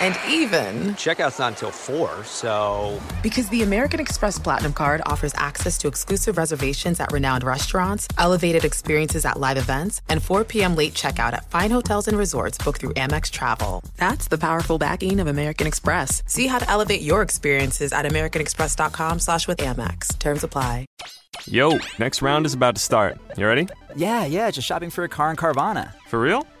And even, Checkout's not until 4, so. because the American Express Platinum card offers access to exclusive reservations at renowned restaurants, elevated experiences at live events, and 4 p.m. late checkout at fine hotels and resorts booked through Amex Travel. That's the powerful backing of American Express. See how to elevate your experiences at americanexpress.com slash with Amex. Terms apply. Yo, next round is about to start. You ready? Yeah, yeah, just shopping for a car in Carvana. For real?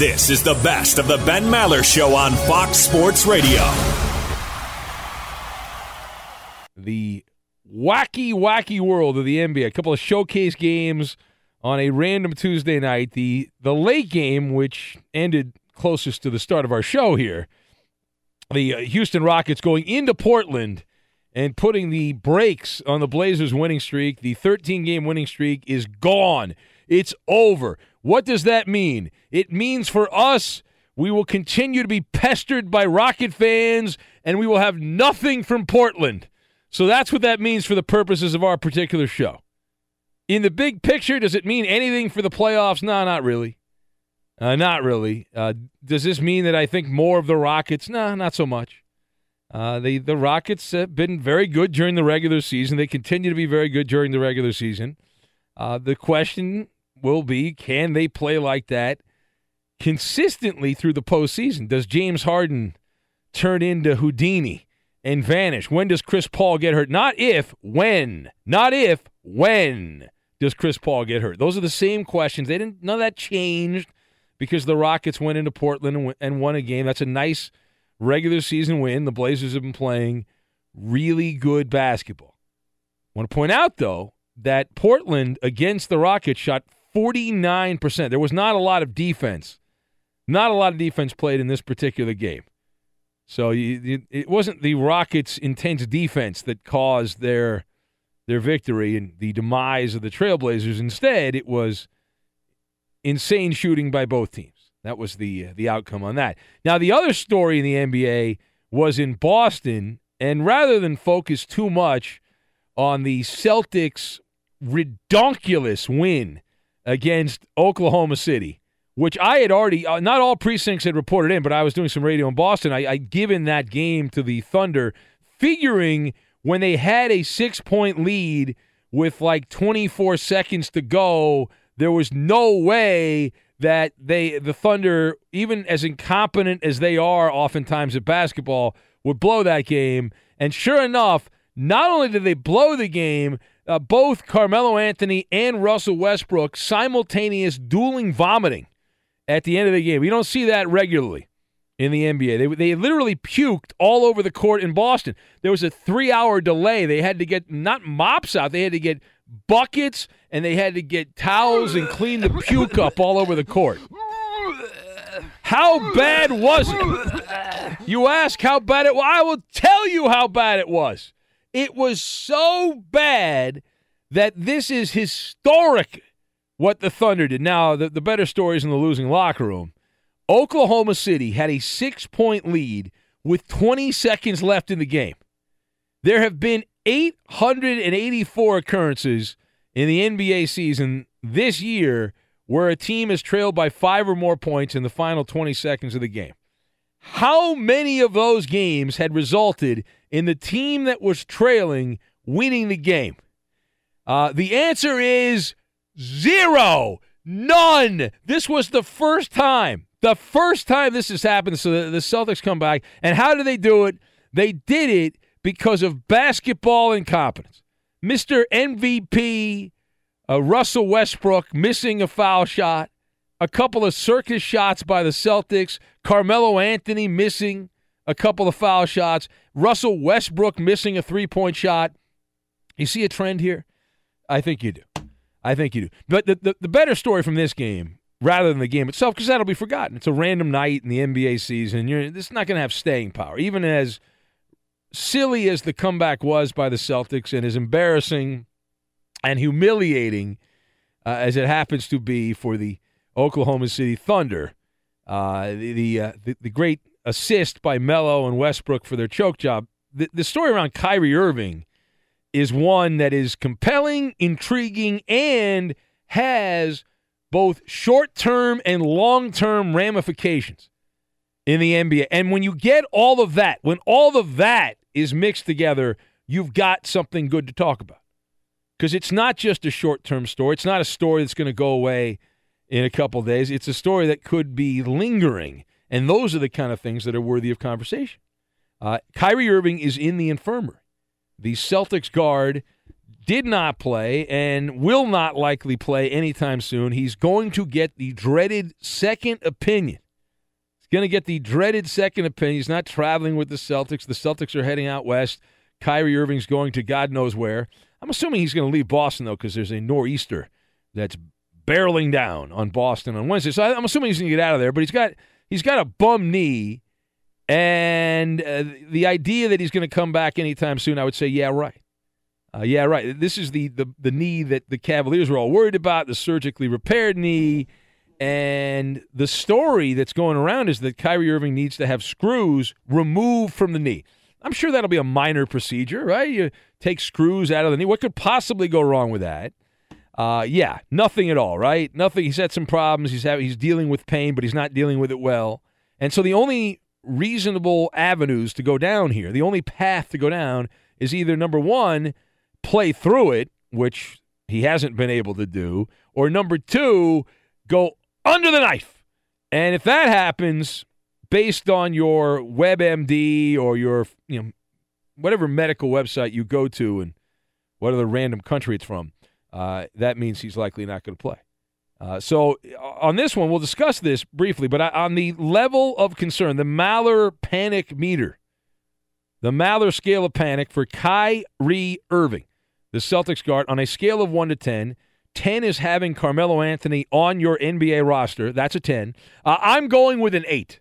This is the best of the Ben Maller Show on Fox Sports Radio. the wacky, wacky world of the NBA. A couple of showcase games on a random Tuesday night. The the late game, which ended closest to the start of our show here, the uh, Houston Rockets going into Portland and putting the brakes on the Blazers' winning streak. The 13 game winning streak is gone. It's over. What does that mean? It means for us, we will continue to be pestered by Rocket fans and we will have nothing from Portland. So that's what that means for the purposes of our particular show. In the big picture, does it mean anything for the playoffs? No, not really. Uh, not really. Uh, does this mean that I think more of the Rockets? No, not so much. Uh, the the Rockets have been very good during the regular season. They continue to be very good during the regular season. Uh, the question will be, can they play like that consistently through the postseason? Does James Harden turn into Houdini and vanish? When does Chris Paul get hurt? Not if, when. Not if, when does Chris Paul get hurt? Those are the same questions. They didn't. None of that changed because the Rockets went into Portland and, won- and won a game. That's a nice regular season win. The Blazers have been playing really good basketball. I want to point out though that Portland against the Rockets shot 49%. There was not a lot of defense. Not a lot of defense played in this particular game. So it wasn't the Rockets' intense defense that caused their their victory and the demise of the Trailblazers. Instead, it was insane shooting by both teams. That was the uh, the outcome on that. Now, the other story in the NBA was in Boston, and rather than focus too much on the Celtics' redonkulous win against Oklahoma City, which I had already, uh, not all precincts had reported in, but I was doing some radio in Boston. I, I'd given that game to the Thunder, figuring when they had a six point lead with like 24 seconds to go, there was no way that they the Thunder, even as incompetent as they are oftentimes at basketball, would blow that game. And sure enough, not only did they blow the game, uh, both Carmelo Anthony and Russell Westbrook simultaneous dueling vomiting at the end of the game. We don't see that regularly in the NBA. They, they literally puked all over the court in Boston. There was a three hour delay. They had to get not mops out, they had to get buckets and they had to get towels and clean the puke up all over the court. How bad was it? You ask how bad it was. I will tell you how bad it was. It was so bad that this is historic what the Thunder did. Now, the, the better story is in the losing locker room. Oklahoma City had a six point lead with 20 seconds left in the game. There have been 884 occurrences in the NBA season this year where a team is trailed by five or more points in the final 20 seconds of the game. How many of those games had resulted in the team that was trailing winning the game? Uh, the answer is zero, none. This was the first time, the first time this has happened. So the, Celtics come back. And how did they do it? They did it because of basketball incompetence. Mr. MVP uh, Russell Westbrook missing a foul shot, a couple of circus shots by the Celtics, Carmelo Anthony missing a couple of foul shots, Russell Westbrook missing a three point shot. You see a trend here? I think you do. I think you do. But the, the, the better story from this game, rather than the game itself, because that'll be forgotten. It's a random night in the NBA season. You're, this is not going to have staying power. Even as silly as the comeback was by the Celtics and as embarrassing and humiliating uh, as it happens to be for the Oklahoma City Thunder, uh, the the, uh, the, the great assist by Melo and Westbrook for their choke job. The, the story around Kyrie Irving is one that is compelling, intriguing, and has both short term and long term ramifications in the NBA. And when you get all of that, when all of that is mixed together, you've got something good to talk about. Because it's not just a short term story, it's not a story that's going to go away in a couple days. It's a story that could be lingering. And those are the kind of things that are worthy of conversation. Uh, Kyrie Irving is in the infirmary. The Celtics guard did not play and will not likely play anytime soon. He's going to get the dreaded second opinion. He's going to get the dreaded second opinion. He's not traveling with the Celtics. The Celtics are heading out west. Kyrie Irving's going to God knows where. I'm assuming he's going to leave Boston, though, because there's a nor'easter that's barreling down on Boston on Wednesday. So I'm assuming he's going to get out of there, but he's got he's got a bum knee, and uh, the idea that he's going to come back anytime soon, I would say, yeah, right. Uh, yeah, right. This is the, the the knee that the Cavaliers were all worried about, the surgically repaired knee. And the story that's going around is that Kyrie Irving needs to have screws removed from the knee. I'm sure that'll be a minor procedure, right? You take screws out of the knee. What could possibly go wrong with that? Uh, yeah, nothing at all, right? Nothing. He's had some problems. He's having, he's dealing with pain, but he's not dealing with it well. And so the only reasonable avenues to go down here, the only path to go down is either number one, play through it, which he hasn't been able to do, or number two, go under the knife. And if that happens, based on your WebMD or your you know whatever medical website you go to and whatever random country it's from, uh, that means he's likely not going to play. Uh, so uh, on this one, we'll discuss this briefly, but on the level of concern, the Maller panic meter, the Maller scale of panic for Kyrie Irving, the Celtics guard, on a scale of 1 to 10, 10 is having Carmelo Anthony on your NBA roster. That's a 10. Uh, I'm going with an 8.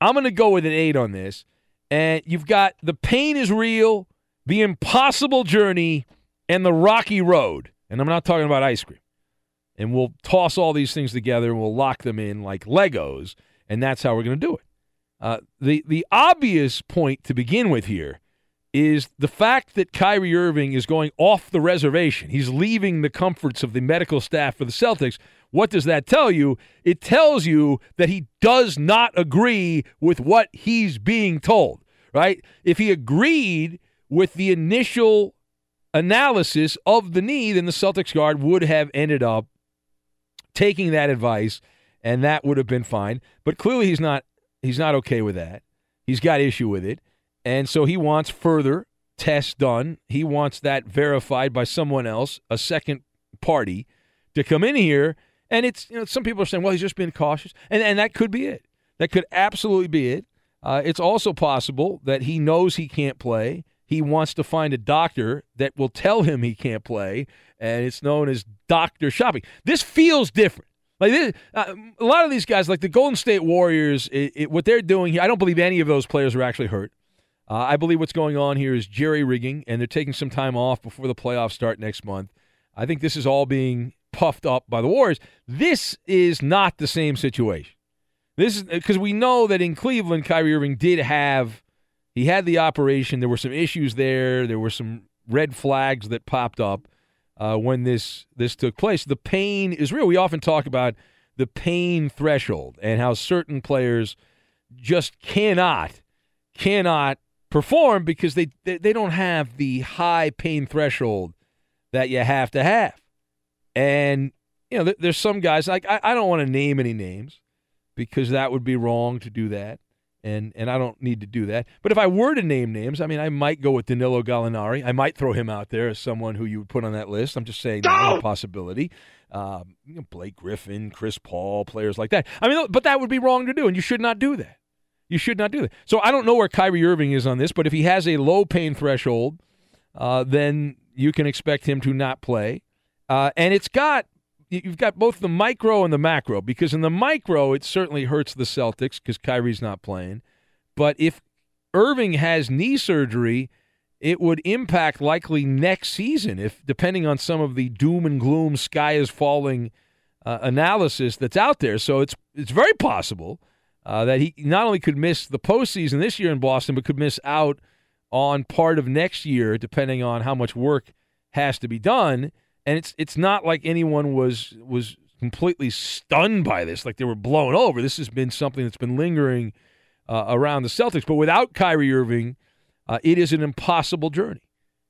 I'm going to go with an eight on this. And you've got the pain is real, the impossible journey, and the rocky road. And I'm not talking about ice cream. And we'll toss all these things together and we'll lock them in like Legos. And that's how we're going to do it. Uh, the, the obvious point to begin with here is the fact that Kyrie Irving is going off the reservation. He's leaving the comforts of the medical staff for the Celtics What does that tell you? It tells you that he does not agree with what he's being told, right? If he agreed with the initial analysis of the knee, then the Celtics guard would have ended up taking that advice and that would have been fine. But clearly he's not he's not okay with that. He's got issue with it. And so he wants further tests done. He wants that verified by someone else, a second party, to come in here. And it's you know some people are saying, well, he's just being cautious, and and that could be it. That could absolutely be it. Uh, it's also possible that he knows he can't play. He wants to find a doctor that will tell him he can't play, and it's known as doctor shopping. This feels different. Like this, uh, a lot of these guys, like the Golden State Warriors, it, it, what they're doing here, I don't believe any of those players are actually hurt. Uh, I believe what's going on here is jerry rigging, and they're taking some time off before the playoffs start next month. I think this is all being puffed up by the Warriors. This is not the same situation. This is because we know that in Cleveland, Kyrie Irving did have he had the operation. There were some issues there. There were some red flags that popped up uh, when this this took place. The pain is real. We often talk about the pain threshold and how certain players just cannot cannot perform because they, they, they don't have the high pain threshold that you have to have. And you know, there's some guys like I, I don't want to name any names because that would be wrong to do that, and and I don't need to do that. But if I were to name names, I mean, I might go with Danilo Gallinari. I might throw him out there as someone who you would put on that list. I'm just saying that's a possibility. Um, you know, Blake Griffin, Chris Paul, players like that. I mean, but that would be wrong to do, and you should not do that. You should not do that. So I don't know where Kyrie Irving is on this, but if he has a low pain threshold, uh, then you can expect him to not play. Uh, and it's got you've got both the micro and the macro because in the micro it certainly hurts the Celtics because Kyrie's not playing. But if Irving has knee surgery, it would impact likely next season if depending on some of the doom and gloom sky is falling uh, analysis that's out there. So it's it's very possible uh, that he not only could miss the postseason this year in Boston, but could miss out on part of next year, depending on how much work has to be done. And it's it's not like anyone was was completely stunned by this, like they were blown over. This has been something that's been lingering uh, around the Celtics. But without Kyrie Irving, uh, it is an impossible journey.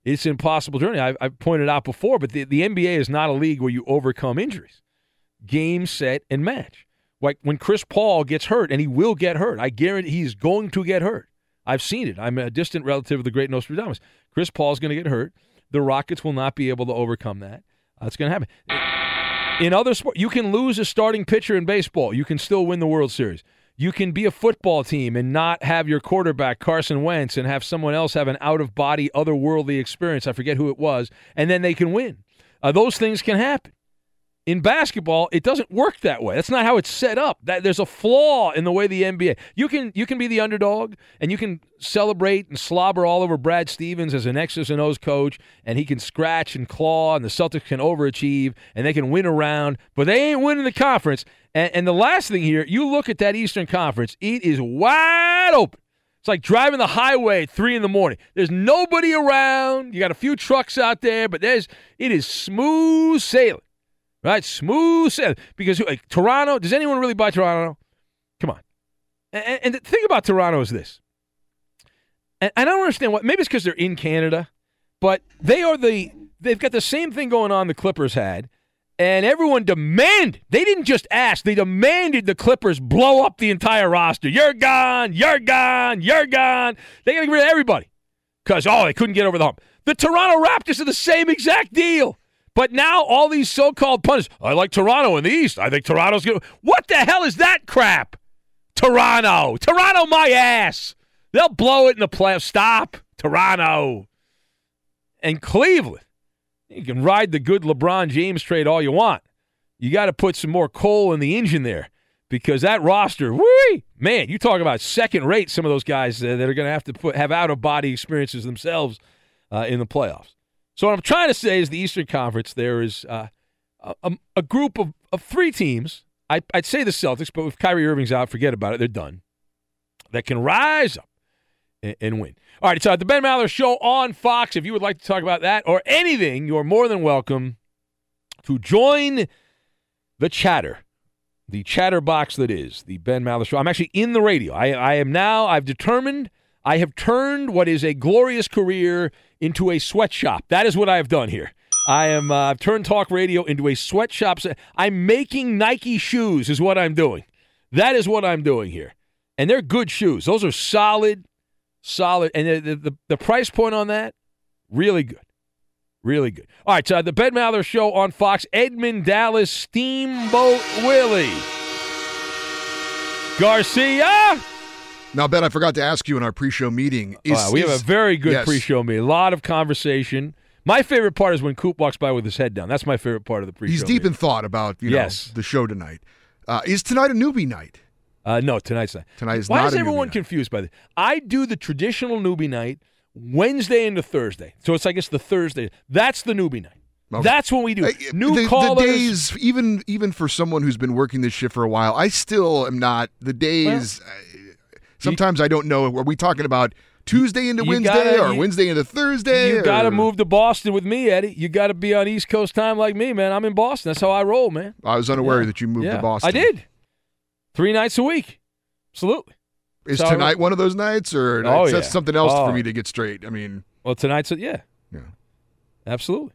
It's an impossible journey. I've, I've pointed out before, but the, the NBA is not a league where you overcome injuries. Game, set, and match. Like when Chris Paul gets hurt, and he will get hurt. I guarantee he's going to get hurt. I've seen it. I'm a distant relative of the great Nostradamus. Chris Paul's going to get hurt. The Rockets will not be able to overcome that. That's going to happen. In other sports, you can lose a starting pitcher in baseball. You can still win the World Series. You can be a football team and not have your quarterback Carson Wentz and have someone else have an out of body, otherworldly experience. I forget who it was, and then they can win. Uh, those things can happen in basketball, it doesn't work that way. That's not how it's set up. That there's a flaw in the way the NBA. You can you can be the underdog and you can celebrate and slobber all over Brad Stevens as an X's and O's coach, and he can scratch and claw, and the Celtics can overachieve and they can win around, but they ain't winning the conference. And, and the last thing here, you look at that Eastern Conference, it is wide open. It's like driving the highway at three in the morning. There's nobody around. You got a few trucks out there, but there's it is smooth sailing right? Smooth. Because like, Toronto, does anyone really buy Toronto? Come on. And, and the thing about Toronto is this. And I don't understand what. Maybe it's because they're in Canada, but they are the. They've got the same thing going on the Clippers had, and everyone demanded. They didn't just ask; they demanded the Clippers blow up the entire roster. You're gone. You're gone. You're gone. They got to get rid of everybody because oh, they couldn't get over the hump. The Toronto Raptors are the same exact deal. But now all these so-called punters, I like Toronto in the East. I think Toronto's to. What the hell is that crap? Toronto. Toronto, my ass. They'll blow it in the playoffs. Stop. Toronto. And Cleveland. You can ride the good LeBron James trade all you want. You got to put some more coal in the engine there because that roster, whee, man, you talk about second rate. Some of those guys uh, that are going to have to put have out of body experiences themselves uh, in the playoffs. So what I'm trying to say is the Eastern Conference. There is uh, a, a, group of, of three teams. I, would say the Celtics, but with Kyrie Irving's out, forget about it. They're done. That can rise up and, and win. All right, it's uh, the Ben Maller Show on Fox. If you would like to talk about that or anything, you're more than welcome to join the chatter, the chatterbox that is the Ben Maller Show. I'm actually in the radio. I, I am now. I've determined. I have turned what is a glorious career into a sweatshop. That is what I have done here. I am. Uh, I've turned talk radio into a sweatshop. I'm making Nike shoes. Is what I'm doing. That is what I'm doing here, and they're good shoes. Those are solid, solid, and the the, the price point on that really good. Really good. All right, so the Ben Maller Show on Fox. Edmund Dallas Steamboat Willie Garcia. Now, Ben, I forgot to ask you in our pre-show meeting. Is, uh, we is, have a very good yes. pre-show meeting. A lot of conversation. My favorite part is when Coop walks by with his head down. That's my favorite part of the pre-show. He's deep meeting. in thought about you yes. know the show tonight. Uh, is tonight a newbie night? Uh, no, tonight's not. Tonight is Why not is everyone confused by this? I do the traditional newbie night Wednesday into Thursday. So it's I guess the Thursday. That's the newbie night. Okay. That's when we do it. New the, callers. The days, even even for someone who's been working this shift for a while, I still am not. The days. uh, sometimes I don't know. Are we talking about Tuesday into you Wednesday gotta- or you- Wednesday into Thursday? You got to move to Boston with me, Eddie. You got to be on East Coast time like me, man. I'm in Boston. That's how I roll, man. I was unaware Yeah. that you moved Yeah, to Boston. I did. Three nights a week. Absolutely. Is tonight one of those nights, or Oh, yeah. something else Oh. for me to get straight? I mean, Well, tonight's a, yeah. Yeah. Absolutely.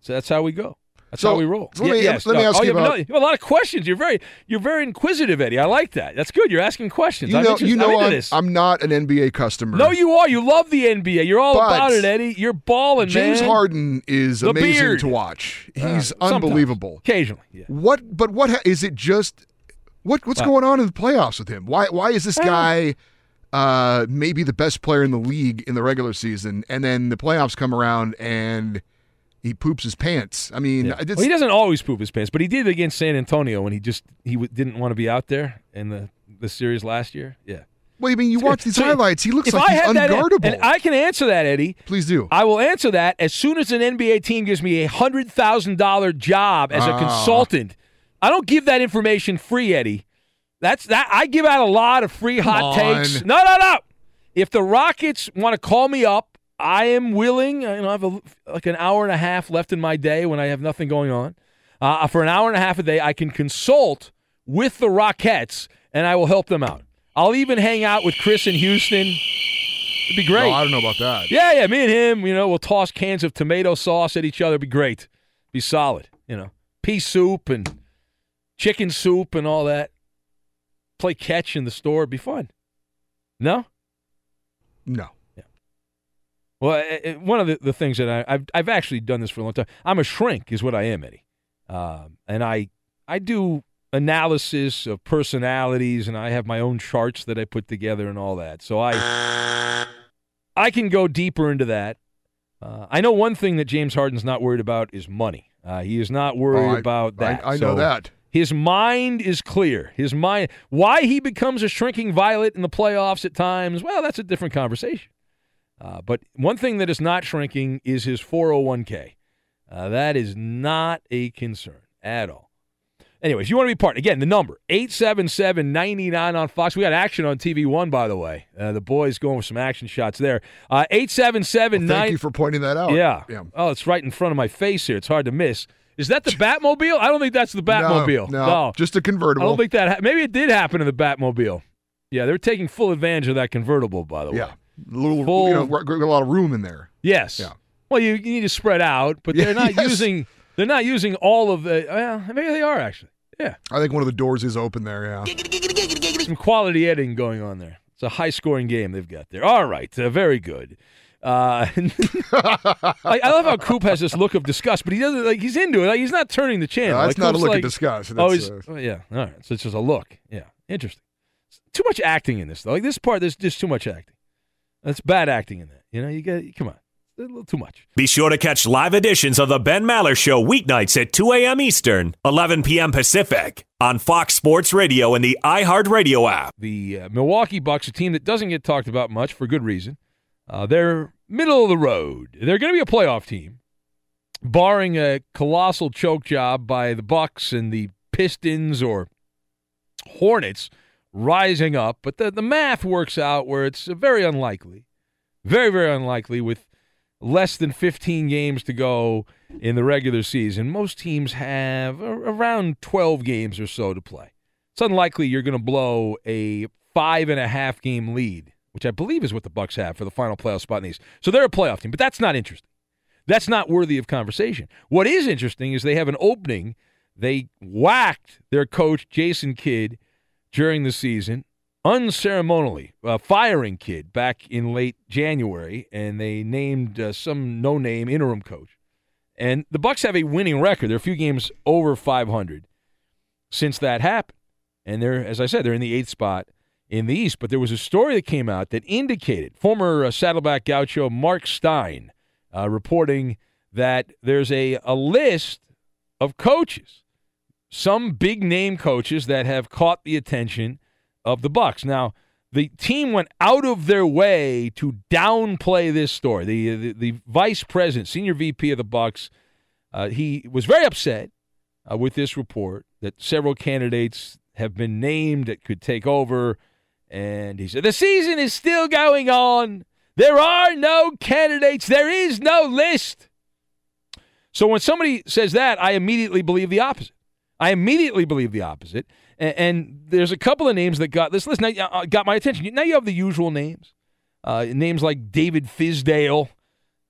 So that's how we go. That's So- how we roll. so let me- yes. let me ask oh, you about- you have a lot of questions. You're very you're very inquisitive, Eddie. I like that. That's good. You're asking questions. you I'm know, interested- you know, I'm I'm. I'm not an NBA customer. no, you are. You love the NBA. You're all But about it, Eddie. You're balling, James man. Harden is The amazing beard. to watch. Uh, He's sometimes. unbelievable. Occasionally, yeah. What? But what ha- is it? Just what? What's What? going on in the playoffs with him? Why? Why is this Uh, guy uh, maybe the best player in the league in the regular season, and then the playoffs come around and he poops his pants? I mean, Yeah. Well, he doesn't always poop his pants, but he did against San Antonio when he just he w- didn't want to be out there in the the series last year. Yeah. well, I mean, you watch these So, highlights. He looks like I he's had that, unguardable. and I can answer that, Eddie. Please do. I will answer that as soon as an NBA team gives me a hundred thousand dollar job as a Ah. consultant. I don't give that information free, Eddie. That's that. I give out a lot of free hot on. takes. No, no, no. If the Rockets want to call me up, I am willing. I, you know, I have a, like an hour and a half left in my day when I have nothing going on. Uh, for an hour and a half a day, I can consult with the Rockets, and I will help them out. I'll even hang out with Chris in Houston. It'd be great. No, I don't know about that. Yeah, yeah. Me and him, you know, we'll toss cans of tomato sauce at each other. Be great. Be solid. You know, pea soup and chicken soup and all that. Play catch in the store. It'd Be fun. No. No. Well, one of the, the things that I, I've I've actually done this for a long time. I'm a shrink, is what I am, Eddie, um, and I I do analysis of personalities, and I have my own charts that I put together and all that. So I I can go deeper into that. Uh, I know one thing that James Harden's not worried about is money. Uh, he is not worried Oh, I- about that. I know So that. His mind is clear. His mind, why he becomes a shrinking violet in the playoffs at times, well, that's a different conversation. Uh, but one thing that is not shrinking is his 401k. Uh, that is not a concern at all. Anyways, you want to be part. Again, the number 877 99 on Fox. We got action on TV One, by the way. Uh, the boys going with some action shots there. Uh, 877 Thank you for pointing that out. Yeah. Yeah. Oh, it's right in front of my face here. It's hard to miss. Is that the Batmobile? I don't think that's the Batmobile. No, no, just a convertible. I don't think that. Ha- maybe it did happen in the Batmobile. Yeah, they're taking full advantage of that convertible, by the way. Yeah. A little, Full- you know, got a lot of room in there. Yes. Yeah. Well, you, you need to spread out, but they're not yes. using. They're not using all of the. Well, maybe they are actually. Yeah. I think one of the doors is open there. Yeah. Some quality editing going on there. It's a high scoring game they've got there. All right. Uh, very good. Uh, I, I love how Coop has this look of disgust, but he doesn't like. He's into it. Like, he's not turning the channel. No, that's Like, not a Coop's look of like, disgust. oh, he's, uh, oh, yeah. All right. So it's just a look. Yeah. Interesting. Too much acting in this though. Like this part, there's just too much acting. That's bad acting in that. You know, you got come on, a little too much. Be sure to catch live editions of The Ben Maller Show weeknights at 2 a.m. Eastern, 11 p.m. Pacific on Fox Sports Radio and the iHeartRadio app. The uh, Milwaukee Bucks, a team that doesn't get talked about much for good reason. Uh, they're middle of the road. They're going to be a playoff team, barring a colossal choke job by the Bucks and the Pistons or Hornets rising up. But the, the math works out where it's very unlikely, very very unlikely with less than 15 games to go in the regular season. Most teams have around 12 games or so to play. It's unlikely you're going to blow a five and a half game lead, which I believe is what the Bucks have for the final playoff spot in the. So they're a playoff team, but that's not interesting. That's not worthy of conversation. What is interesting is they have an opening. They whacked their coach Jason Kidd during the season unceremonially uh, firing Kidd back in late January, and they named uh, some no-name interim coach. And the Bucks have a winning record. They're a few games over 500 since that happened, and they're, as I said, they're in the eighth spot in the East. But there was a story that came out that indicated former uh, Saddleback Gaucho Marc Stein uh, reporting that there's a, a list of coaches, some big name coaches that have caught the attention of the Bucks. Now, the team went out of their way to downplay this story. The the, the vice president, senior VP of the Bucks, uh, he was very upset uh, with this report that several candidates have been named that could take over, and he said the season is still going on. There are no candidates. There is no list. So when somebody says that, I immediately believe the opposite. I immediately believe the opposite. And, and, there's a couple of names that got this list. Now uh, got my attention. Now you have the usual names, uh, names like David Fizdale.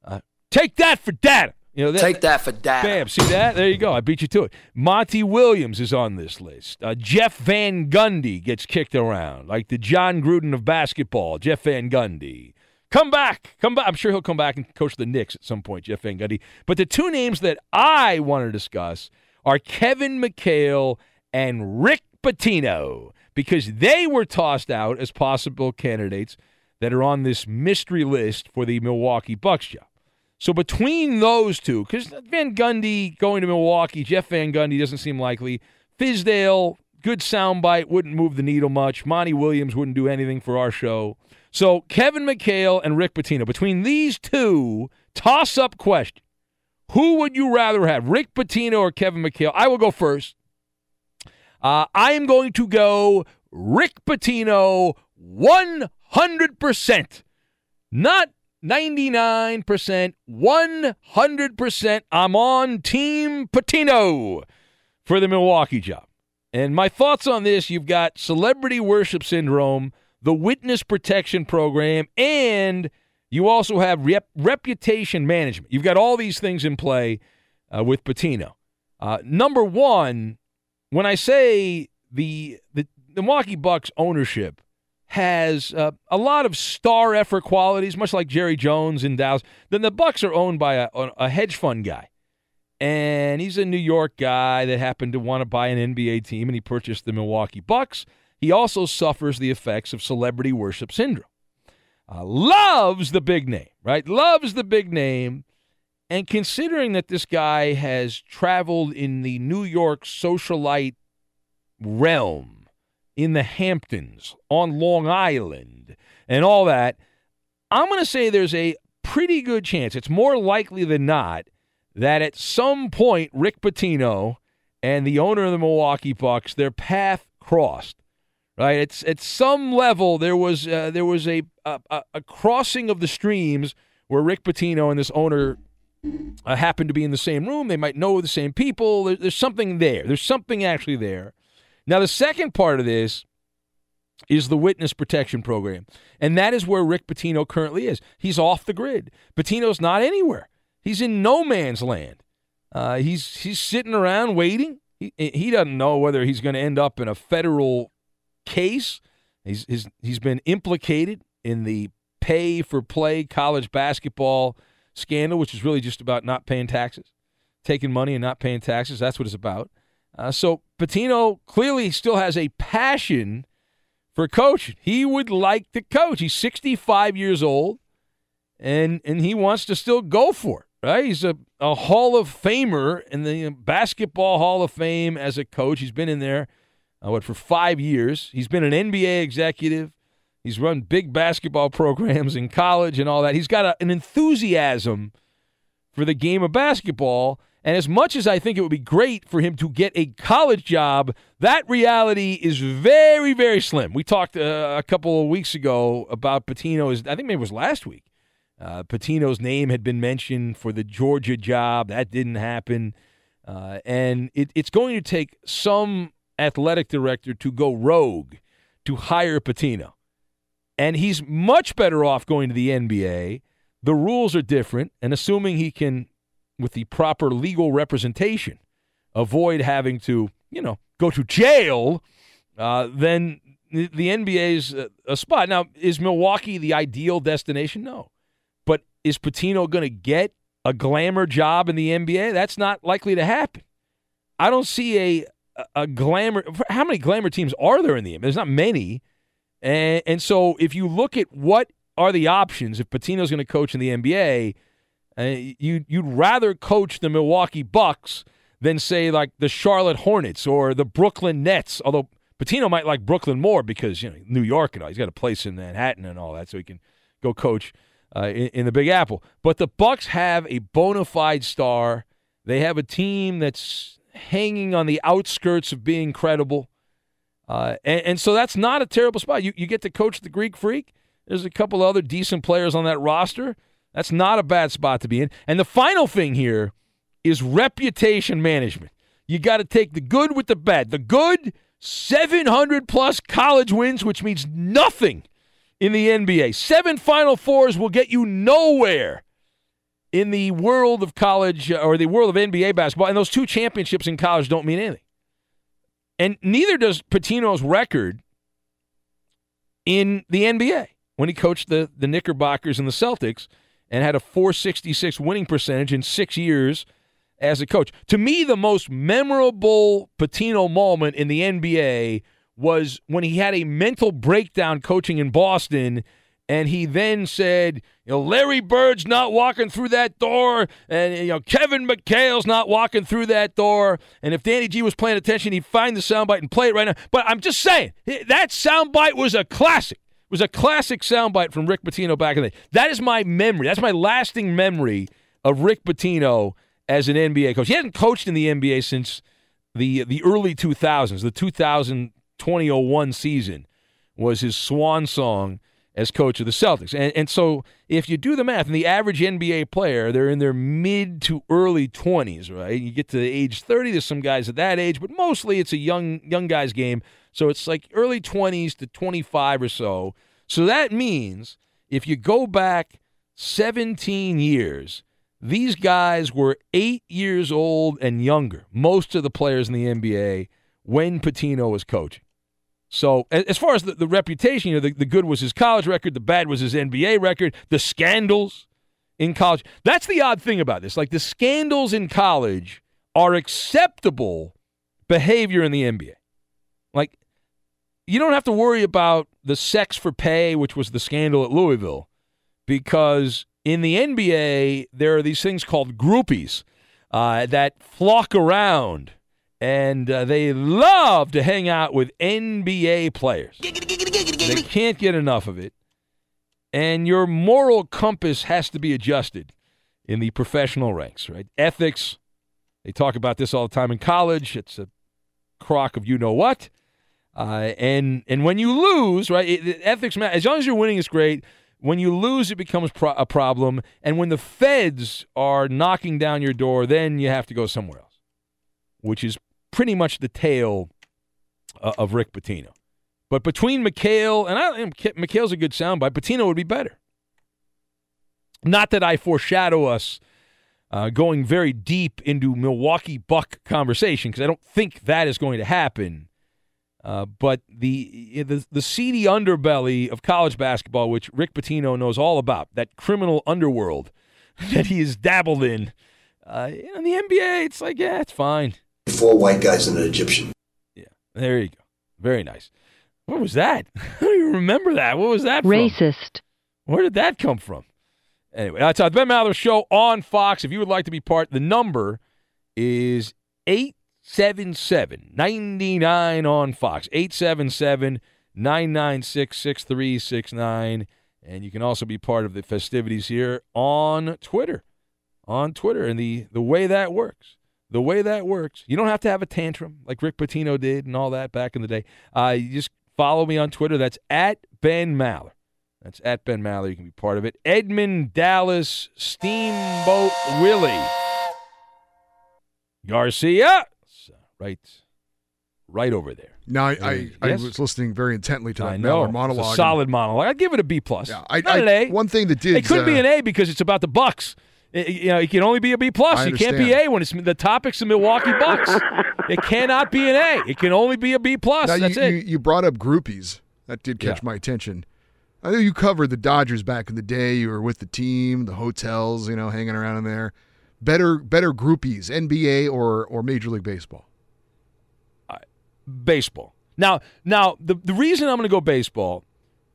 Uh, take that for data. You know, that, take that for data. Bam! See that? There you go. I beat you to it. Monty Williams is on this list. Uh, Jeff Van Gundy gets kicked around like the Jon Gruden of basketball. Jeff Van Gundy. Come back. Come back. I'm sure he'll come back and coach the Knicks at some point, Jeff Van Gundy. But the two names that I want to discuss are Kevin McHale and Rick Pitino because they were tossed out as possible candidates that are on this mystery list for the Milwaukee Bucks job. So between those two, because Van Gundy going to Milwaukee, Jeff Van Gundy doesn't seem likely. Fizdale, good soundbite, wouldn't move the needle much. Monty Williams wouldn't do anything for our show. So Kevin McHale and Rick Pitino, between these two, toss up question. Who would you rather have, Rick Pitino or Kevin McHale? I will go first. Uh, I am going to go Rick Pitino 100%. Not 99%, 100%. I'm on Team Pitino for the Milwaukee job. And my thoughts on this you've got celebrity worship syndrome, the witness protection program, and you also have rep- reputation management. You've got all these things in play uh, with Pitino. Uh, number one, when I say the the, the Milwaukee Bucks ownership has uh, a lot of star effort qualities, much like Jerry Jones in Dallas, then the Bucks are owned by a, a hedge fund guy. And he's a New York guy that happened to want to buy an NBA team, and he purchased the Milwaukee Bucks. He also suffers the effects of celebrity worship syndrome. Uh, loves the big name, right? Loves the big name. And considering that this guy has traveled in the New York socialite realm, in the Hamptons, on Long Island, and all that, I'm going to say there's a pretty good chance, it's more likely than not, that at some point Rick Pitino and the owner of the Milwaukee Bucks, their path crossed. Right? It's at some level there was uh, there was a, a a crossing of the streams where Rick Pitino and this owner uh, happen to be in the same room. They might know the same people. There, there's something there. There's something actually there. Now, the second part of this is the witness protection program. And that is where Rick Pitino currently is. He's off the grid. Pitino's not anywhere. He's in no man's land. Uh, he's he's sitting around waiting. He, he doesn't know whether he's going to end up in a federal case. He's, he's, he's been implicated in the pay for play college basketball scandal, which is really just about not paying taxes, taking money and not paying taxes. That's what it's about. Uh, so Pitino clearly still has a passion for coaching. He would like to coach. He's 65 years old, and and he wants to still go for it. Right? He's a, a Hall of Famer in the Basketball Hall of Fame as a coach. He's been in there, uh, what, for five years. He's been an NBA executive. He's run big basketball programs in college and all that. He's got a, an enthusiasm for the game of basketball. And as much as I think it would be great for him to get a college job, that reality is very, very slim. We talked uh, a couple of weeks ago about Pitino. Is I think maybe it was last week. Uh, Pitino's name had been mentioned for the Georgia job. That didn't happen. Uh, and it, it's going to take some athletic director to go rogue to hire Pitino. And he's much better off going to the NBA. The rules are different. And assuming he can, with the proper legal representation, avoid having to, you know, go to jail, uh, then the, the NBA's a spot. Now, is Milwaukee the ideal destination? No. But is Pitino going to get a glamour job in the NBA? That's not likely to happen. I don't see a a glamour. How many glamour teams are there in the NBA? There's not many. And, and so if you look at what are the options if Pitino's going to coach in the NBA, uh, you you'd rather coach the Milwaukee Bucks than say like the Charlotte Hornets or the Brooklyn Nets. Although Pitino might like Brooklyn more because you know New York and all. He's got a place in Manhattan and all that, so he can go coach uh, in, in the Big Apple. But the Bucks have a bona fide star. They have a team that's hanging on the outskirts of being credible. Uh, and, and, so that's not a terrible spot. You, you get to coach the Greek Freak. There's a couple other decent players on that roster. That's not a bad spot to be in. And the final thing here is reputation management. You got to take the good with the bad. The good, 700 plus college wins, which means nothing in the NBA. Seven Final Fours will get you nowhere in the world of college uh, or the world of NBA basketball. And those two championships in college don't mean anything. And neither does Pitino's record in the NBA when he coached the, the Knickerbockers and the Celtics and had a 466 winning percentage in six years as a coach. To me, the most memorable Pitino moment in the NBA was when he had a mental breakdown coaching in Boston and he then said, you know, Larry Bird's not walking through that door, and you know, Kevin McHale's not walking through that door. And if Danny G was paying attention, he'd find the soundbite and play it right now. But I'm just saying, that soundbite was a classic. It was a classic soundbite from Rick Pitino back in the day. That is my memory. That's my lasting memory of Rick Pitino as an NBA coach. He hasn't coached in the NBA since the the early 2000s. The 2000 2001 season was his swan song as coach of the Celtics. And, and so if you do the math, and the average NBA player, they're in their mid to early 20s, right? You get to the age 30, there's some guys at that age, but mostly it's a young young guy's game. So it's like early 20s to 25 or so. So that means if you go back 17 years, these guys were eight years old and younger, most of the players in the NBA, when Pitino was coaching. So as far as the, the reputation, you know, the, the good was his college record, the bad was his NBA record, the scandals in college. That's the odd thing about this. Like the scandals in college are acceptable behavior in the NBA. Like you don't have to worry about the sex for pay, which was the scandal at Louisville, because in the NBA there are these things called groupies uh, that flock around and uh, they love to hang out with NBA players. They can't get enough of it. And your moral compass has to be adjusted in the professional ranks, right? Ethics, they talk about this all the time in college. It's a crock of you know what. Uh, and and when you lose, right? It, it, ethics, as long as you're winning, it's great. When you lose, it becomes pro- a problem. And when the feds are knocking down your door, then you have to go somewhere else, which is pretty much the tale uh, of Rick Pitino. But between McHale and I, McHale's a good soundbite. Pitino would be better. Not that I foreshadow us uh, going very deep into Milwaukee Buck conversation because I don't think that is going to happen. Uh, but the, the the seedy underbelly of college basketball, which Rick Pitino knows all about, that criminal underworld that he has dabbled in, uh, in the NBA, it's like yeah, it's fine. Four white guys and an Egyptian. Yeah, there you go. Very nice. What was that? I don't even remember that. What was that from? Racist. Where did that come from? Anyway, that's our Ben Maller Show on Fox. If you would like to be part, the number is 877 99 on Fox. 877 996 6369. And you can also be part of the festivities here on Twitter. On Twitter. And the, the way that works the way that works, you don't have to have a tantrum like Rick Pitino did and all that back in the day. Uh, you just follow me on Twitter. That's at Ben Maller. That's at Ben Maller. You can be part of it. Edmund Dallas Steamboat Willie Garcia. Right, right over there. Now, I, I, I Yes? was listening very intently to that I monologue. Solid monologue. I'd give it a B plus. Yeah, I, Not I, an A. One thing that did It could be uh, an A because it's about the Bucks. It- you know, it can only be a B plus. It can't be. A when it's the topics of Milwaukee Bucks. it cannot be an A. It can only be a B plus. Now, That's you, it. You, you brought up groupies. That did catch Yeah. my attention. I know you covered the Dodgers back in the day. You were with the team, the hotels, you know, hanging around in there. Better, better groupies, NBA or or Major League Baseball. baseball. Now, now the the reason I'm going to go baseball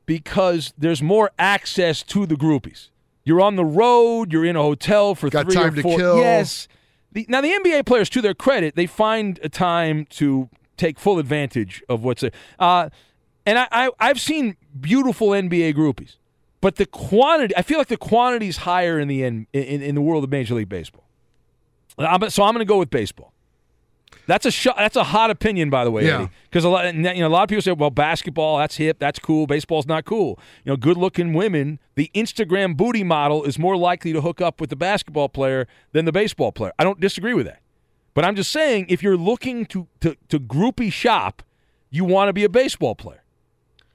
because there's more access to the groupies. You're on the road. You're in a hotel for Got three time or to four. kill. Yes. The, now the NBA players, to their credit, they find a time to take full advantage of what's there. Uh, and I, I I've seen beautiful NBA groupies, but the quantity I feel like the quantity is higher in the in, in, in the world of Major League Baseball. I'm- so I'm going to go with baseball. That's a that's a hot opinion, by the way, Yeah. Because a lot, you know, a lot of people say, "Well, basketball, that's hip, that's cool. Baseball's not cool." You know, good-looking women, the Instagram booty model is more likely to hook up with the basketball player than the baseball player. I don't disagree with that, but I'm just saying, if you're looking to to, to groupie shop, you want to be a baseball player.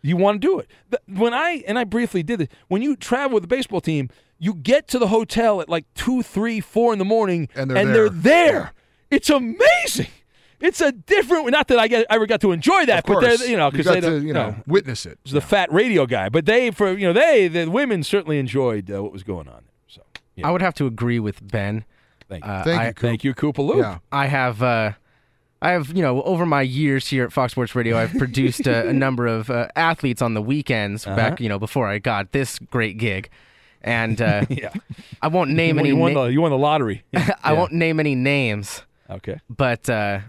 You want to do it. When I and I briefly did it, when you travel with a baseball team, you get to the hotel at like two, three, four in the morning, And they're there. there. It's amazing. It's a different. Not that I get, I ever got to enjoy that, Of but they're you know because they don't to, you know witness it. It's the fat radio guy, but they for you know they the women certainly enjoyed uh, what was going on. there. So I would have to agree with Ben. thank you, Uh, Thank I, you, Coop. thank you, Koopa Loop. Yeah. I have, uh, I have, you know, over my years here at Fox Sports Radio, I've produced a, a number of uh, athletes on the weekends Uh-huh. back, you know, before I got this great gig, and uh, Yeah. I won't name you, any. won na- the, you won the lottery. I Yeah. won't name any names, Okay. but uh,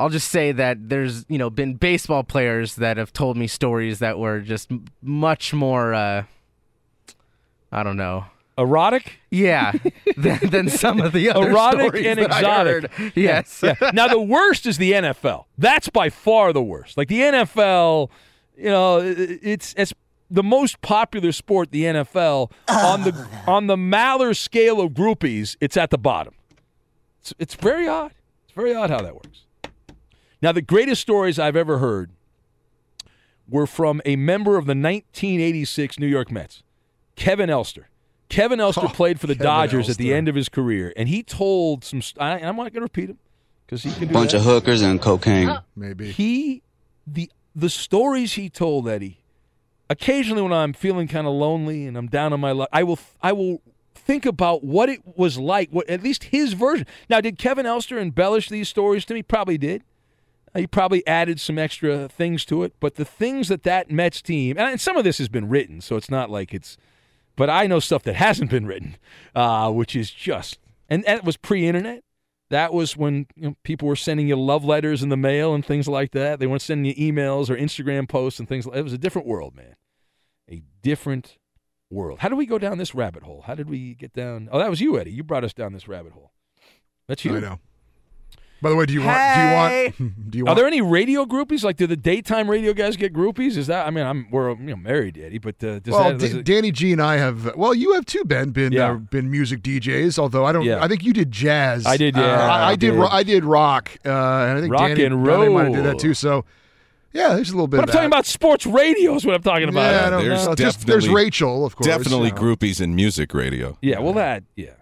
I'll just say that there's, you know, been baseball players that have told me stories that were just much more. Uh, I don't know. Erotic. Yeah, than, than some of the other Erotic stories and that I exotic. heard. Yes. Yeah. Now the worst is the NFL. That's by far the worst. Like the NFL, you know, it's it's the most popular sport. The NFL on the on the Maller scale of groupies, it's at the bottom. It's, it's very odd. It's very odd how that works. Now the greatest stories I've ever heard were from a member of the 1986 New York Mets, Kevin Elster. Kevin Elster Oh, played for the Kevin Dodgers at the end of his career, and he told some. I, I'm not going to repeat them because he can do bunch that. of hookers and cocaine. Maybe. He the the stories he told Eddie. Occasionally, when I'm feeling kind of lonely and I'm down on my luck, I will I will think about what it was like. What at least his version. Now, did Kevin Elster embellish these stories to me? Probably did. He probably added some extra things to it, but the things that that Mets team and some of this has been written, so it's not like it's. But I know stuff that hasn't been written, uh, which is just and that was pre-internet. That was when you know, people were sending you love letters in the mail and things like that. They weren't sending you emails or Instagram posts and things. like It was a different world, man. A different world. How did we go down this rabbit hole? How did we get down? Oh, that was you, Eddie. You brought us down this rabbit hole. That's you. I know. By the way, do you want? Do you want? Do you Are there any radio groupies? Like, do the daytime radio guys get groupies? Is that? I mean, I'm we're you know married, Eddie, but uh, does well, that? D- it- Danny G and I have. Well, you have too, Ben. Been Yeah. uh, been music DJs. Although I don't. Yeah. I think you did jazz. I did, Uh, yeah, I, I I did. did. ro- I did rock. Uh, and I think Rock Danny, and Danny might have did that roll. too. So, yeah, there's a little bit. but I'm of talking about sports radio. Is what I'm talking about. Yeah, I don't There's know. Just, there's definitely- Rachel, of course. Definitely you know. groupies in music radio. Yeah, well, that yeah.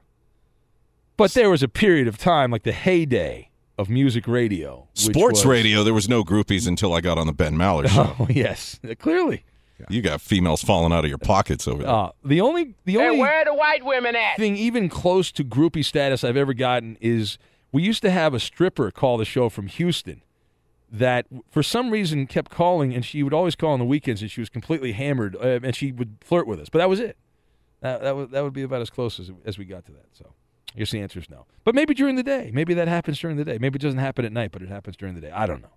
But there was a period of time, like the heyday of music radio, Sports was- radio, there was no groupies until I got on the Ben Maller show. Oh yes, clearly. You got females falling out of your pockets over there. Uh, the only the only where are the white women at? thing even close to groupie status I've ever gotten is we used to have a stripper call the show from Houston that for some reason kept calling and she would always call on the weekends and she was completely hammered uh, and she would flirt with us but that was it that, that would that would be about as close as, as we got to that so I guess the answer is no but maybe during the day maybe that happens during the day maybe it doesn't happen at night but it happens during the day I don't know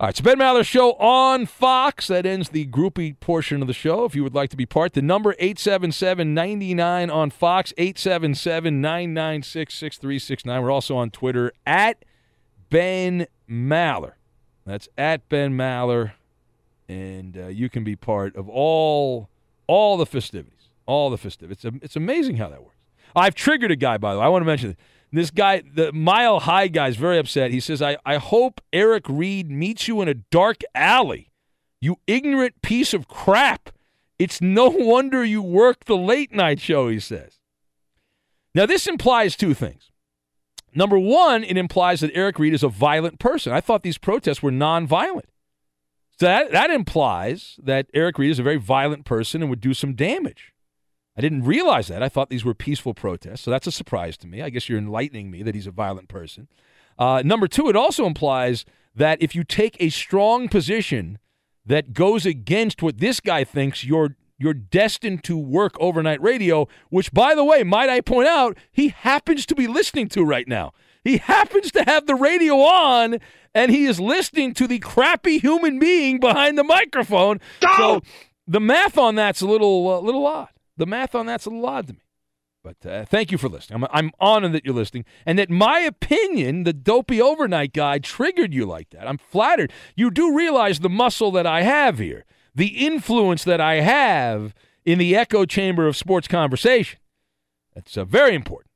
all right, so Ben Maller Show on Fox. That ends the groupie portion of the show. If you would like to be part, the number 877-99 on Fox, 877-996-6369. We're also on Twitter at Ben Maller. That's at Ben Maller. and uh, you can be part of all all the festivities, all the festivities. It's it's amazing how that works. I've triggered a guy, by the way. I want to mention this. This guy, the Mile High guy, is very upset. He says, I, I hope Eric Reid meets you in a dark alley. You ignorant piece of crap. It's no wonder you work the late night show, he says. Now, this implies two things. Number one, it implies that Eric Reid is a violent person. I thought these protests were nonviolent. So that, that implies that Eric Reid is a very violent person and would do some damage. I didn't realize that. I thought these were peaceful protests. So that's a surprise to me. I guess you're enlightening me that he's a violent person. Uh, number two, it also implies that if you take a strong position that goes against what this guy thinks you're you're destined to work overnight radio, which by the way, might I point out, he happens to be listening to right now. He happens to have the radio on and he is listening to the crappy human being behind the microphone. So the math on that's a little uh, little odd. The math on that's a lot to me. But uh, thank you for listening. I'm, I'm honored that you're listening and that my opinion, the dopey overnight guy, triggered you like that. I'm flattered. You do realize the muscle that I have here, the influence that I have in the echo chamber of sports conversation. That's uh, very important.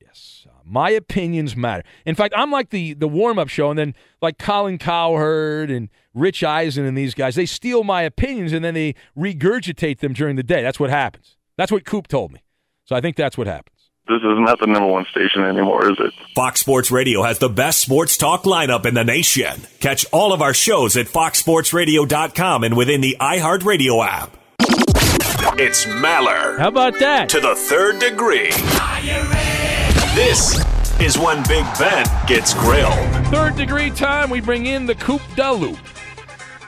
Yes, uh, my opinions matter. In fact, I'm like the the warm up show, and then like Colin Cowherd and Rich Eisen and these guys, they steal my opinions and then they regurgitate them during the day. That's what happens. That's what Coop told me. So I think that's what happens. This is not the number one station anymore, is it? Fox Sports Radio has the best sports talk lineup in the nation. Catch all of our shows at foxsportsradio.com and within the iHeartRadio app. It's Maller. How about that? To the third degree. This is when Big Ben gets grilled. Third degree time, we bring in the Coop da Loop.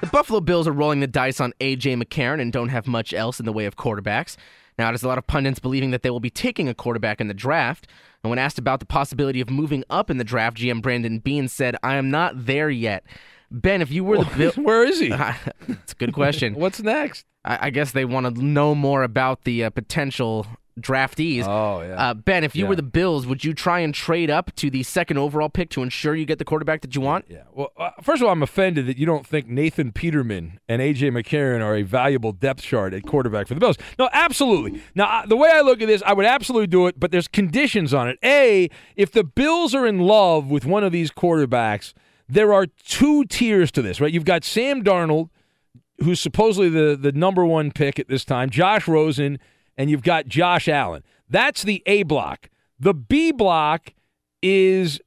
The Buffalo Bills are rolling the dice on A.J. McCarron and don't have much else in the way of quarterbacks. Now, there's a lot of pundits believing that they will be taking a quarterback in the draft. And when asked about the possibility of moving up in the draft, GM Brandon Beane said, I am not there yet. Ben, if you were the Bill, where is he? it's a good question. What's next? I, I guess they want to know more about the uh, potential draftees. Oh yeah. Uh, ben, if you Yeah. were the Bills, would you try and trade up to the second overall pick to ensure you get the quarterback that you want? Yeah. Well, uh, first of all, I'm offended that you don't think Nathan Peterman and AJ McCarron are a valuable depth chart at quarterback for the Bills. No, absolutely. Now, the way I look at this, I would absolutely do it, but there's conditions on it. A, if the Bills are in love with one of these quarterbacks, there are two tiers to this, right? You've got Sam Darnold, who's supposedly the the number one pick at this time, Josh Rosen, and you've got Josh Allen. That's the A block. The B block is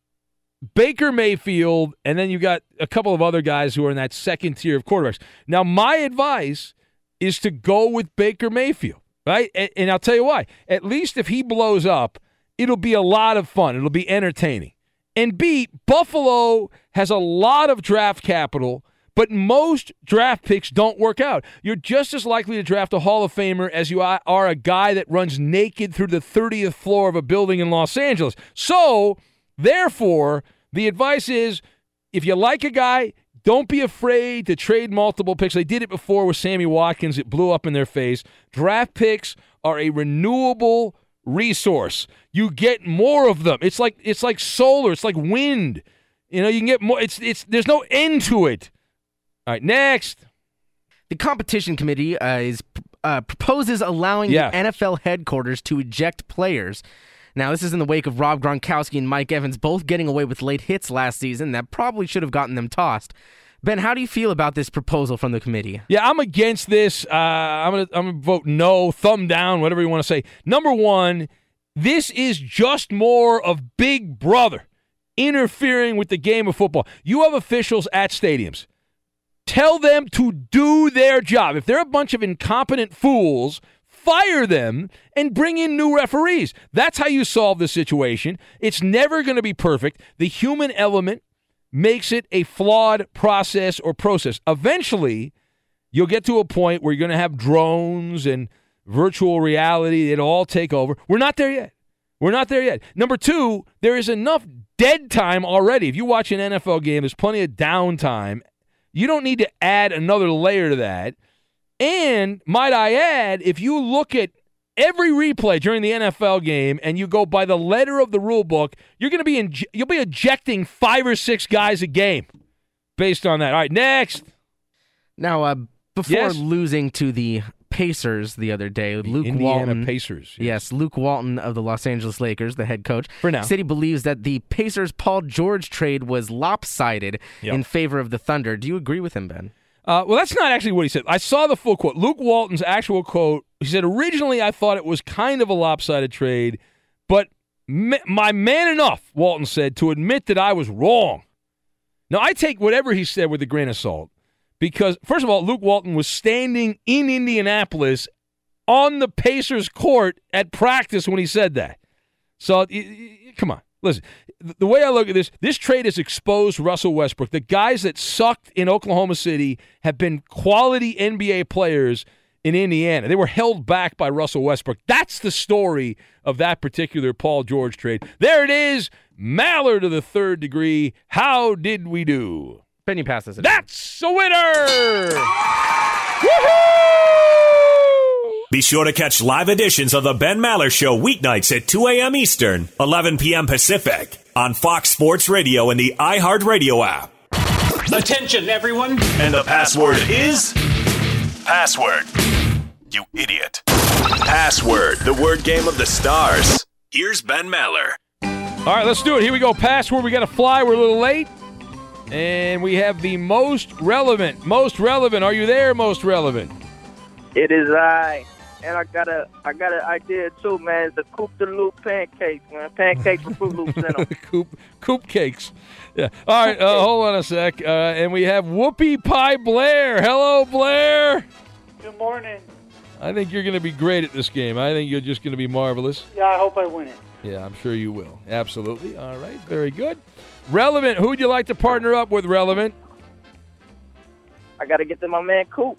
Baker Mayfield, and then you've got a couple of other guys who are in that second tier of quarterbacks. Now, my advice is to go with Baker Mayfield, right? And, and I'll tell you why. At least if he blows up, it'll be a lot of fun. It'll be entertaining. And B, Buffalo has a lot of draft capital, but most draft picks don't work out. You're just as likely to draft a Hall of Famer as you are a guy that runs naked through the 30th floor of a building in Los Angeles. So, therefore, the advice is if you like a guy, don't be afraid to trade multiple picks. They did it before with Sammy Watkins, it blew up in their face. Draft picks are a renewable resource. You get more of them. It's like it's like solar, it's like wind. You know, you can get more it's it's there's no end to it. All right, next. The competition committee uh, is uh, proposes allowing Yeah. the NFL headquarters to eject players. Now, this is in the wake of Rob Gronkowski and Mike Evans both getting away with late hits last season that probably should have gotten them tossed. Ben, how do you feel about this proposal from the committee? Yeah, I'm against this. Uh, I'm gonna I'm gonna vote no, thumb down, whatever you want to say. Number one, this is just more of Big Brother interfering with the game of football. You have officials at stadiums. Tell them to do their job. If they're a bunch of incompetent fools, fire them and bring in new referees. That's how you solve the situation. It's never going to be perfect. The human element makes it a flawed process or process. Eventually, you'll get to a point where you're going to have drones and virtual reality. It'll all take over. We're not there yet. We're not there yet. Number two, there is enough dead time already. If you watch an NFL game, there's plenty of downtime. You don't need to add another layer to that. And might I add, if you look at every replay during the NFL game and you go by the letter of the rule book, you're going to be you'll be ejecting five or six guys a game based on that. All right, next. Now, uh, before Yes? losing to the Pacers the other day, Luke Indiana Walton. Pacers, Yes. Luke Walton of the Los Angeles Lakers, the head coach, For now. City believes that the Pacers Paul George trade was lopsided Yep. in favor of the Thunder. Do you agree with him, Ben? Uh, well, that's not actually what he said. I saw the full quote. Luke Walton's actual quote. He said, "Originally, I thought it was kind of a lopsided trade, but my man enough," Walton said, "to admit that I was wrong." Now, I take whatever he said with a grain of salt because, first of all, Luke Walton was standing in Indianapolis on the Pacers court at practice when he said that. So, come on. Listen, the way I look at this, this trade has exposed Russell Westbrook. The guys that sucked in Oklahoma City have been quality NBA players in Indiana. They were held back by Russell Westbrook. That's the story of that particular Paul George trade. There it is. Maller to the third degree. How did we do? Ben, you pass this. That's a winner! Be sure to catch live editions of the Ben Maller Show weeknights at 2 a.m. Eastern, 11 p.m. Pacific on Fox Sports Radio and the iHeartRadio app. Attention, everyone. And the password is password. You idiot. Password, the word game of the stars. Here's Ben Maller. All right, let's do it. Here we go. Password. We got to fly. We're a little late. And we have the most relevant. Most relevant. Are you there, most relevant? It is I. And I got a I got an idea too, man. It's the Coupe de Loop pancakes, man. Pancakes with Fruit Loops in them. Coop, coop cakes. Yeah. All right, uh, hold on a sec. Uh, and we have Whoopi Pie Blair. Hello, Blair. Good morning. I think you're going to be great at this game. I think you're just going to be marvelous. Yeah, I hope I win it. Yeah, I'm sure you will. Absolutely. All right, very good. Relevant. Who'd you like to partner up with, Relevant? I got to get to my man Coop.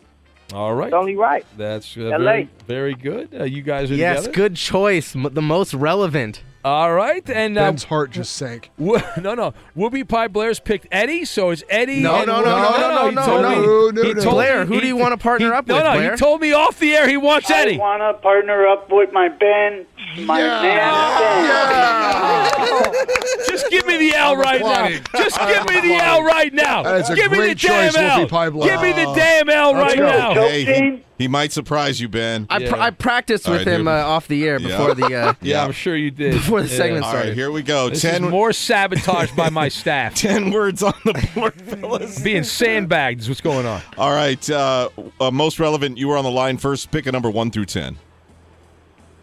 All right. It's only right. That's uh, LA. very, very good. Uh, you guys are Yes, together. good choice. M- the most relevant. All right, and uh, Ben's heart just sank. Wo- no, no. Whoopi Pie Blair's picked Eddie, so it's Eddie. No, and no, Whoopi- no, no, no, he no, told no, me- no, he no. told Blair, me- who do you wanna partner he- up no, with, No, Blair? he told me off the air he wants Eddie. I want to partner up with my band, my man Ben. Just give me the L right now. applauding. Just give me the L right now. That is a give me the great damn choice, L. Whoopi Pie Blair. Give me the damn L Let's right go. now. Hey, he, he might surprise you, Ben. I, pr- I practiced All with right, him dude. uh, off the air Yeah. before the. Uh, Yeah, I'm sure you did. Before the Yeah. segment All started. right, here we go. This ten is more sabotage by my staff. ten words on the board, fellas. Being sandbagged is what's going on. All right, uh, uh, most relevant. You were on the line first. Pick a number one through ten.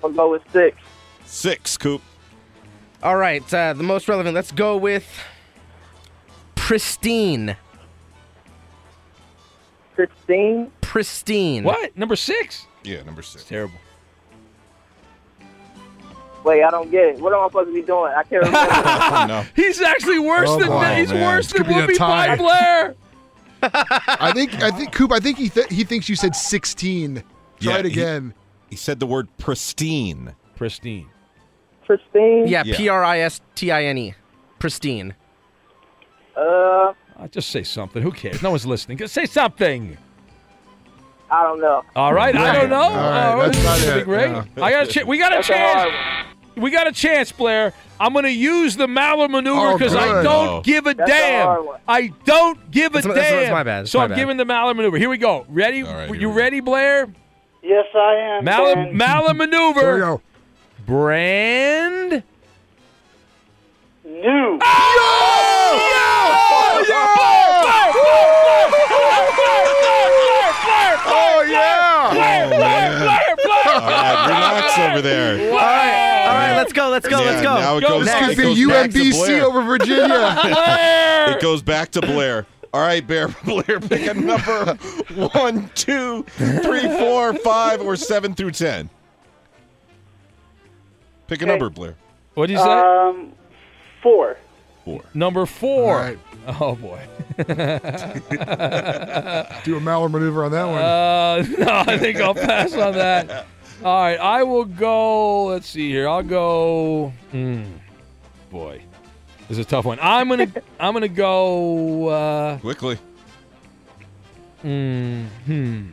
I'll go with six. Six, Coop. All right, uh, the most relevant. Let's go with pristine. Sixteen. Pristine. What? Number six? Yeah, number six. Terrible. Wait, I don't get it. What am I supposed to be doing? I can't remember. No. He's actually worse Oh, than boy, that. He's man. worse than could be Whoopi Pie. Blair. I think I think Coop. I think he th- he thinks you said sixteen. Try Yeah, it again. He said the word pristine. Pristine. Pristine. Yeah, Yeah. P R I S T I N E. Pristine. Uh, Uh, just say something. Who cares? No one's listening. Just say something. I don't know. All right. I don't know. All right, All that's not it. great. Yeah. I got a ch- we got a That's a chance. We got a chance, Blair. I'm going to use the Maller maneuver Oh, because I don't Oh. give a That's damn. hard. I don't give a That's my- that's- damn. that's my bad. That's so my I'm bad. giving the Maller maneuver. Here we go. Ready? All right, here you we go. ready, Blair? Yes, I am. Maller, Maller maneuver. There we go. Brand. New. Oh yeah! All right, relax over there. All right, all right, let's go, let's go, Yeah, let's go. now it Go. goes, This it Could be goes back to UMBC Blair. over Virginia. It goes back to Blair. All right, Bear Blair, pick a number one, two, three, four, five, or seven through ten. Pick a Okay. number, Blair. What do you say? Um, four. Four. Number four. All right. Oh boy. Do a Maller maneuver on that one. Uh, no, I think I'll pass on that. All right, I will go. Let's see here. I'll go. Hmm. boy, this is a tough one. I'm gonna. I'm gonna go. Uh, Quickly. hmm. hmm.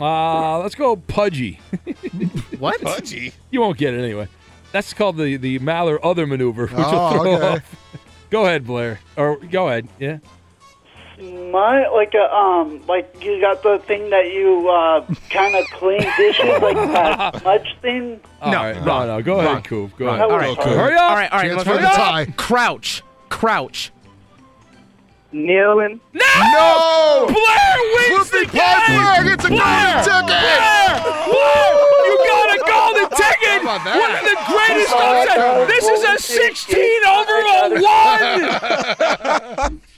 Uh, let's go pudgy. What? Pudgy. You won't get it anyway. That's called the the Maller other maneuver, which Oh, will throw okay. off. Go ahead, Blair. Or go ahead. Yeah. Mud, like a um, like you got the thing that you uh, kind of clean dishes, like that smudge thing. No, right, wrong. no, no. Go Wrong. ahead, Coop. Go ahead. All right, Go, Coop. Hurry up. All right, all right. Chance let's- for the tie. Crouch. Crouch. Kneeling. No! No! Blair wins the Flippy Pie game. Blair gets a Blair! golden ticket! Blair! Blair! You got a golden ticket. How about that? One of the greatest upsets. This is a 16 over a one.